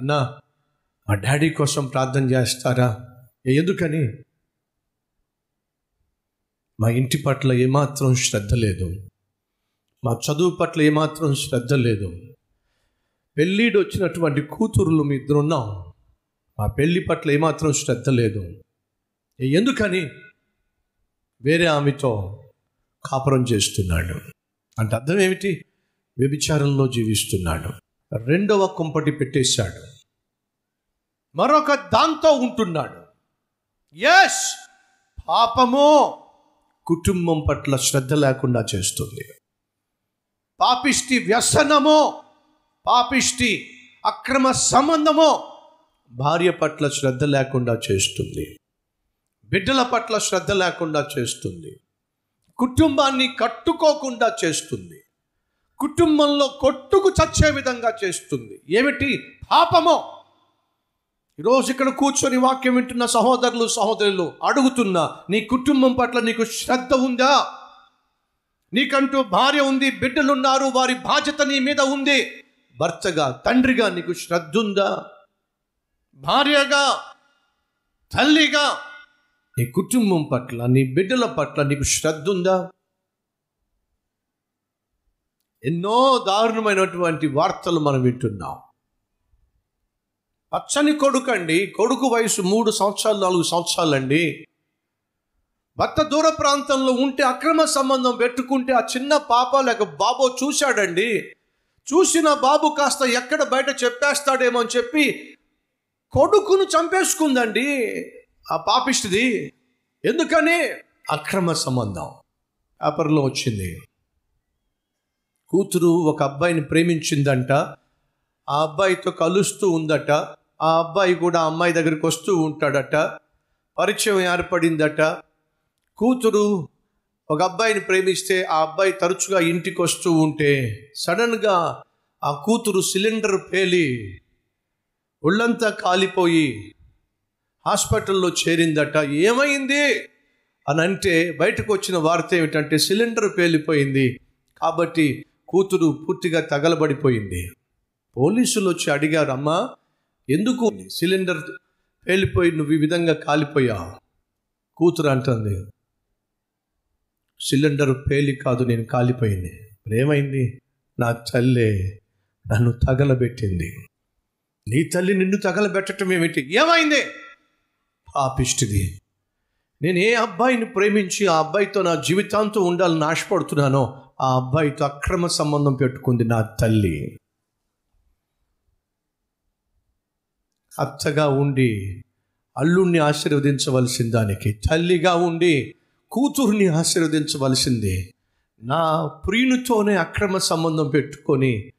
అన్నా మా డాడీ కోసం ప్రార్థన చేస్తారా? ఎందుకని? మా ఇంటి పట్ల ఏమాత్రం శ్రద్ధ లేదు. మా చదువు పట్ల ఏమాత్రం శ్రద్ధ లేదు. పెళ్ళిడు వచ్చినటువంటి కూతురులు మీ ఇద్దరు ఉన్నాం. మా పెళ్ళి పట్ల ఏమాత్రం శ్రద్ధ లేదు. ఎందుకని? వేరే ఆమెతో కాపురం చేస్తున్నాడు. అంటే అర్థం ఏమిటి? వ్యభిచారంలో జీవిస్తున్నాడు. రెండవ కుంపటి పెట్టేశాడు. మరొక దాంతో ఉంటున్నాడు. ఎస్ పాపము కుటుంబం పట్ల శ్రద్ధ లేకుండా చేస్తుంది. పాపిష్టి వ్యసనము పాపిష్టి అక్రమ సంబంధము భార్య పట్ల శ్రద్ధ లేకుండా చేస్తుంది. బిడ్డల పట్ల శ్రద్ధ లేకుండా చేస్తుంది. కుటుంబాన్ని కట్టుకోకుండా చేస్తుంది. కుటుంబంలో కొట్టుకు చచ్చే విధంగా చేస్తుంది. ఏమిటి? పాపమో. ఈరోజు ఇక్కడ కూర్చొని వాక్యం వింటున్న సహోదరులు సహోదరులు అడుగుతున్నా నీ కుటుంబం పట్ల నీకు శ్రద్ధ ఉందా? నీకంటూ భార్య ఉంది బిడ్డలున్నారు వారి బాధ్యత నీ మీద ఉంది. భర్తగా తండ్రిగా నీకు శ్రద్ధ ఉందా? భార్యగా తల్లిగా నీ కుటుంబం పట్ల నీ బిడ్డల పట్ల నీకు శ్రద్ధ ఉందా? ఎన్నో దారుణమైనటువంటి వార్తలు మనం వింటున్నాం. పచ్చని కొడుకు అండి కొడుకు వయసు మూడు సంవత్సరాలు నాలుగు సంవత్సరాలు అండి భర్త దూర ప్రాంతంలో ఉంటే అక్రమ సంబంధం పెట్టుకుంటే ఆ చిన్న పాప లేక బాబో చూశాడండి. చూసిన బాబు కాస్త ఎక్కడ బయట చెప్పేస్తాడేమో అని చెప్పి కొడుకును చంపేసుకుందండి. ఆ పాపిష్టిది. ఎందుకని? అక్రమ సంబంధం. పేపర్లో వచ్చింది. కూతురు ఒక అబ్బాయిని ప్రేమించిందంట. ఆ అబ్బాయితో కలుస్తూ ఉందట. ఆ అబ్బాయి కూడా అమ్మాయి దగ్గరికి వస్తూ ఉంటాడట. పరిచయం ఏర్పడిందట. కూతురు ఒక అబ్బాయిని ప్రేమిస్తే ఆ అబ్బాయి తరచుగా ఇంటికి వస్తూ ఉంటే సడన్గా ఆ కూతురు సిలిండర్ పేలి ఒళ్ళంతా కాలిపోయి హాస్పిటల్లో చేరిందట. ఏమైంది? అని అంటే బయటకు వచ్చిన వార్త ఏమిటంటే సిలిండర్ పేలిపోయింది. కాబట్టి కూతురు పూర్తిగా తగలబడిపోయింది. పోలీసులు వచ్చి అడిగారు అమ్మా ఎందుకు? సిలిండర్ పేలిపోయి నువ్వు ఈ విధంగా కాలిపోయావు? కూతురు అంటుంది సిలిండర్ పేలి కాదు నేను కాలిపోయింది. ఏమైంది? నా తల్లే నన్ను తగలబెట్టింది. నీ తల్లి నిన్ను తగలబెట్టడం ఏమిటి? ఏమైంది? పాపిష్టిది. నేను ఏ అబ్బాయిని ప్రేమించి ఆ అబ్బాయితో నా జీవితాంతం ఉండాలని ఆశపడుతున్నానో ఆ అబ్బాయితో అక్రమ సంబంధం పెట్టుకుంది నా తల్లి. అత్తగా ఉండి అల్లుణ్ణి ఆశీర్వదించవలసిన దానికి తల్లిగా ఉండి కూతుర్ని ఆశీర్వదించవలసింది. నా ప్రియునితోనే అక్రమ సంబంధం పెట్టుకొని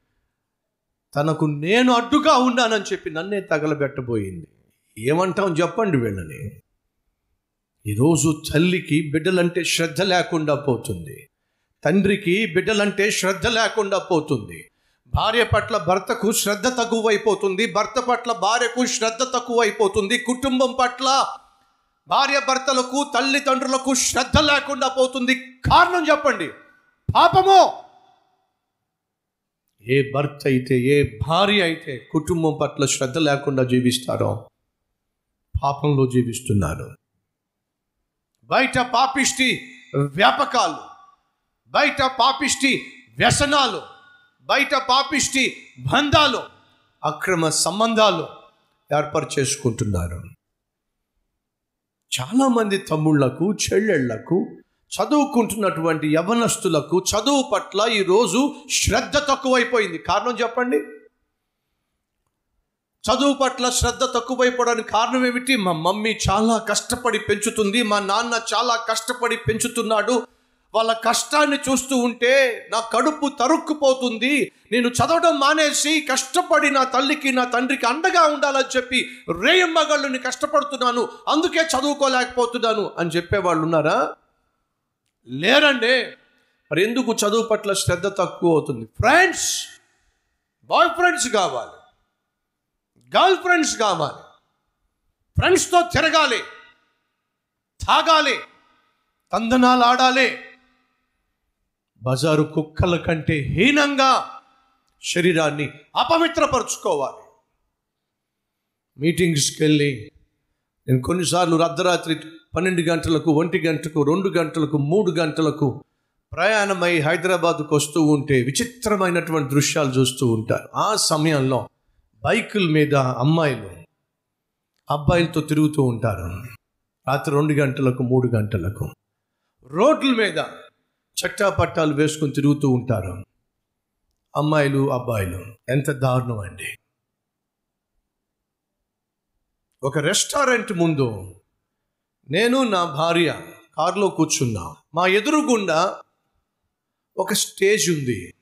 తనకు నేను అడ్డుగా ఉన్నానని చెప్పి నన్నే తగలబెట్టబోయింది. ఏమంటాం చెప్పండి వీళ్ళని. ఈరోజు తల్లికి బిడ్డలంటే శ్రద్ధ లేకుండా పోతుంది. తండ్రికి బిడ్డలంటే శ్రద్ధ లేకుండా పోతుంది. భార్య పట్ల భర్తకు శ్రద్ధ తక్కువైపోతుంది భర్త పట్ల భార్యకు శ్రద్ధ తక్కువైపోతుంది కుటుంబం పట్ల భార్య భర్తలకు తల్లిదండ్రులకు శ్రద్ధ లేకుండా పోతుంది. కారణం చెప్పండి. పాపము. ఏ భర్త అయితే ఏ భార్య అయితే కుటుంబం పట్ల శ్రద్ధ లేకుండా జీవిస్తారో పాపంలో జీవిస్తున్నారు. బయట పాపిష్టి వ్యాపకాలు బయట పాపిష్టి వ్యసనాలు బయట పాపిష్టి బంధాలు అక్రమ సంబంధాలు ఏర్పాటు చేసుకుంటున్నారు చాలామంది తమ్ముళ్ళకు చెల్లెళ్ళకు చదువుకుంటున్నటువంటి యవనస్తులకు చదువు పట్ల ఈరోజు శ్రద్ధ తక్కువైపోయింది. కారణం చెప్పండి? చదువు పట్ల శ్రద్ధ తక్కువైపోవడానికి కారణం ఏమిటి? మా మమ్మీ చాలా కష్టపడి పెంచుతుంది మా నాన్న చాలా కష్టపడి పెంచుతున్నాడు వాళ్ళ కష్టాన్ని చూస్తూ ఉంటే నా కడుపు తరుక్కుపోతుంది. నేను చదవడం మానేసి కష్టపడి నా తల్లికి నా తండ్రికి అండగా ఉండాలని చెప్పి రేయమ్మగళ్ళుని కష్టపడుతున్నాను. అందుకే చదువుకోలేకపోతున్నాను అని చెప్పేవాళ్ళు ఉన్నారా? లేరండి. మరి ఎందుకు చదువు పట్ల శ్రద్ధ తక్కువ అవుతుంది? ఫ్రెండ్స్ బాయ్ ఫ్రెండ్స్ కావాలి. గర్ల్ ఫ్రెండ్స్ కావాలి. ఫ్రెండ్స్తో తిరగాలి. తాగాలి. తందనాలు ఆడాలి. బజారు కుక్కల కంటే హీనంగా శరీరాన్ని అపవిత్రపరుచుకోవాలి. మీటింగ్స్కి వెళ్ళి నేను కొన్నిసార్లు అర్ధరాత్రి పన్నెండు గంటలకు ఒంటి గంటకు రెండు గంటలకు మూడు గంటలకు ప్రయాణమై హైదరాబాద్కు వస్తూ ఉంటే విచిత్రమైనటువంటి దృశ్యాలు చూస్తూ ఉంటారు. ఆ సమయంలో బైకుల మీద అమ్మాయిలు అబ్బాయిలతో తిరుగుతూ ఉంటారు. రాత్రి రెండు గంటలకు మూడు గంటలకు. రోడ్ల మీద చట్టా పట్టాలు వేసుకొని తిరుగుతూ ఉంటారు. అమ్మాయిలు అబ్బాయిలు ఎంత దారుణం అండి. ఒక రెస్టారెంట్ ముందు నేను నా భార్య కారులో కూర్చున్నా. మా ఎదురుగుండా ఒక స్టేజ్ ఉంది.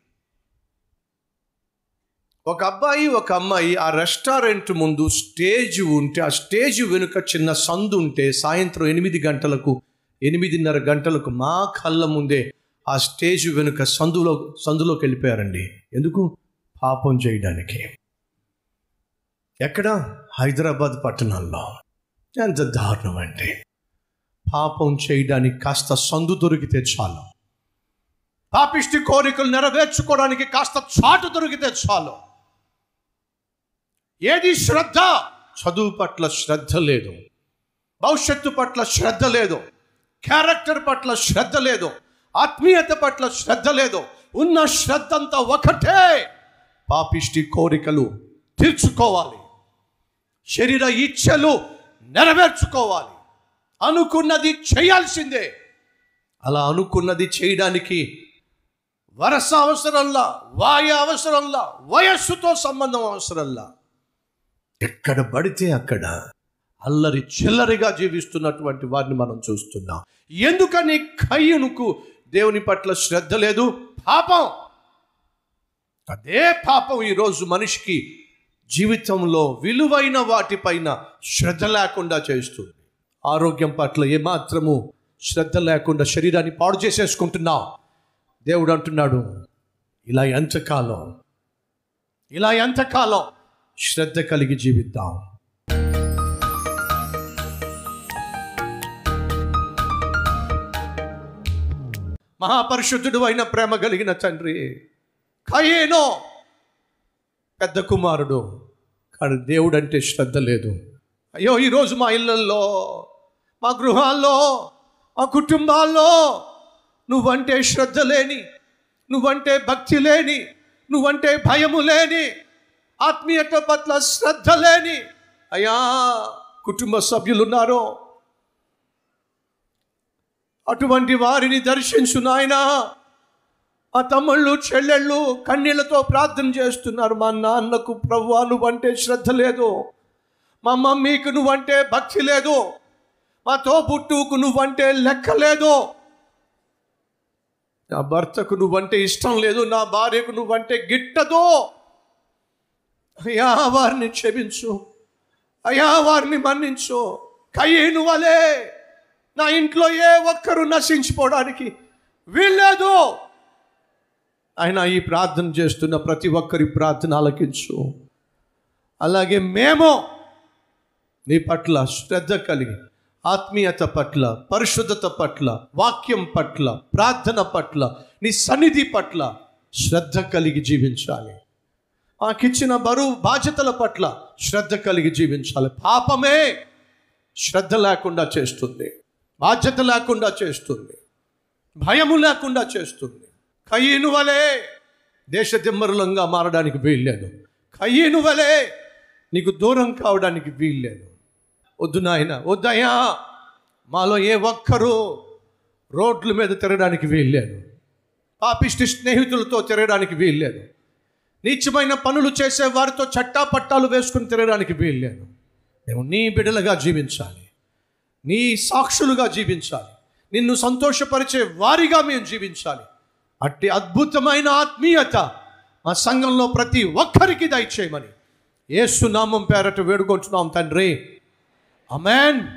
ఒక అబ్బాయి ఒక అమ్మాయి ఆ రెస్టారెంట్ ముందు స్టేజ్ ఉంటే ఆ స్టేజ్ వెనుక చిన్న సందు ఉంటే సాయంత్రం ఎనిమిది గంటలకు ఎనిమిదిన్నర గంటలకు మా కళ్ళ ముందే ఆ స్టేజ్ వెనుక సందులో సందులోకి వెళ్ళిపోయారండి. ఎందుకు? పాపం చేయడానికి. ఎక్కడ? హైదరాబాద్ పట్టణంలో. ఎంత దారుణం అంటే పాపం చేయడానికి కాస్త సందు దొరికితే చాలు పాపిష్టి కోరికలు నెరవేర్చుకోవడానికి కాస్త చాటు దొరికితే చాలు ఏది శ్రద్ధ? చదువు పట్ల శ్రద్ధ లేదు. భవిష్యత్తు పట్ల శ్రద్ధ లేదు. క్యారెక్టర్ పట్ల శ్రద్ధ లేదు. ఆత్మీయత పట్ల శ్రద్ధ లేదు. ఉన్న శ్రద్ధ అంతా ఒకటే. పాపిష్టి కోరికలు తీర్చుకోవాలి. శరీర ఇచ్ఛలు నెరవేర్చుకోవాలి. అనుకున్నది చేయాల్సిందే. అలా అనుకున్నది చేయడానికి వరస అవసరంలా వాయ అవసరంలా వయస్సుతో సంబంధం అవసరంలా. ఎక్కడ పడితే అక్కడ అల్లరి చిల్లరిగా జీవిస్తున్నటువంటి వారిని మనం చూస్తున్నాం. ఎందుకని కయ్యనుకు దేవుని పట్ల శ్రద్ధ లేదు. పాపం. అదే పాపం ఈరోజు మనిషికి జీవితంలో విలువైన వాటిపైన శ్రద్ధ లేకుండా చేస్తుంది ఆరోగ్యం పట్ల ఏమాత్రము శ్రద్ధ లేకుండా శరీరాన్ని పాడు చేసేసుకుంటున్నావు. దేవుడు అంటున్నాడు ఇలా ఎంతకాలం? ఇలా ఎంతకాలం? శ్రద్ధ కలిగి జీవిద్దాం. మహాపరిశుద్ధుడు అయిన ప్రేమ కలిగిన తండ్రి కయేనో పెద్ద కుమారుడు కానీ దేవుడు అంటే శ్రద్ధ లేదు. అయ్యో ఈరోజు మా ఇళ్ళల్లో మా గృహాల్లో మా కుటుంబాల్లో నువ్వంటే శ్రద్ధ లేని నువ్వంటే భక్తి లేని నువ్వంటే భయము లేని ఆత్మీయత పట్ల శ్రద్ధ లేని అయ్యా కుటుంబ సభ్యులు ఉన్నారో అటువంటి వారిని దర్శించు నాయనా. మా తమ్ముళ్ళు చెల్లెళ్ళు కన్నీళ్ళతో ప్రార్థన చేస్తున్నారు. మా నాన్నకు ప్రభు నువ్వంటే శ్రద్ధ లేదు. మా మమ్మీకి నువ్వంటే భక్తి లేదు. మా తోబుట్టుకు నువ్వంటే లెక్క లేదు. నా భర్తకు నువ్వంటే ఇష్టం లేదు. నా భార్యకు నువ్వంటే గిట్టదు. అయ్యా వారిని క్షమించు. అయ్యా వారిని మన్నించు. కయ్యేను వలే. నా ఇంట్లో ఏ ఒక్కరు నశించిపోవడానికి వీల్లేదు. ఆయన ఈ ప్రార్థన చేస్తున్న ప్రతి ఒక్కరి ప్రార్థన ఆలకించు. అలాగే మేము నీ పట్ల శ్రద్ధ కలిగి ఆత్మీయత పట్ల పరిశుద్ధత పట్ల వాక్యం పట్ల ప్రార్థన పట్ల నీ సన్నిధి పట్ల శ్రద్ధ కలిగి జీవించాలి. మాకిచ్చిన బరువు బాధ్యతల పట్ల శ్రద్ధ కలిగి జీవించాలి. పాపమే శ్రద్ధ లేకుండా చేస్తుంది. బాధ్యత లేకుండా చేస్తుంది. భయము లేకుండా చేస్తుంది. కయ్యను వలే దేశ దిమ్మరులంగా మారడానికి వీల్లేదు. కయ్యను వలే నీకు దూరం కావడానికి వీల్లేదు. వద్దు నాయన వద్దయ్యా. మాలో ఏ ఒక్కరూ రోడ్ల మీద తిరగడానికి వీల్లేదు. పాపిష్టి స్నేహితులతో తిరగడానికి వీల్లేదు. నీచమైన పనులు చేసే వారితో చట్టా పట్టాలు వేసుకుని తిరగడానికి వీల్లేదు. మేము నీ బిడలుగా జీవించాలి. నీ సాక్షులుగా జీవించాలి. నిన్ను సంతోషపరిచే వారిగా మేము జీవించాలి. అట్టి అద్భుతమైన ఆత్మీయత మా సంఘంలో ప్రతి ఒక్కరికి దయచేయమని ఏసునామం పేరట వేడుకుంటున్నాం తండ్రి. అమెన్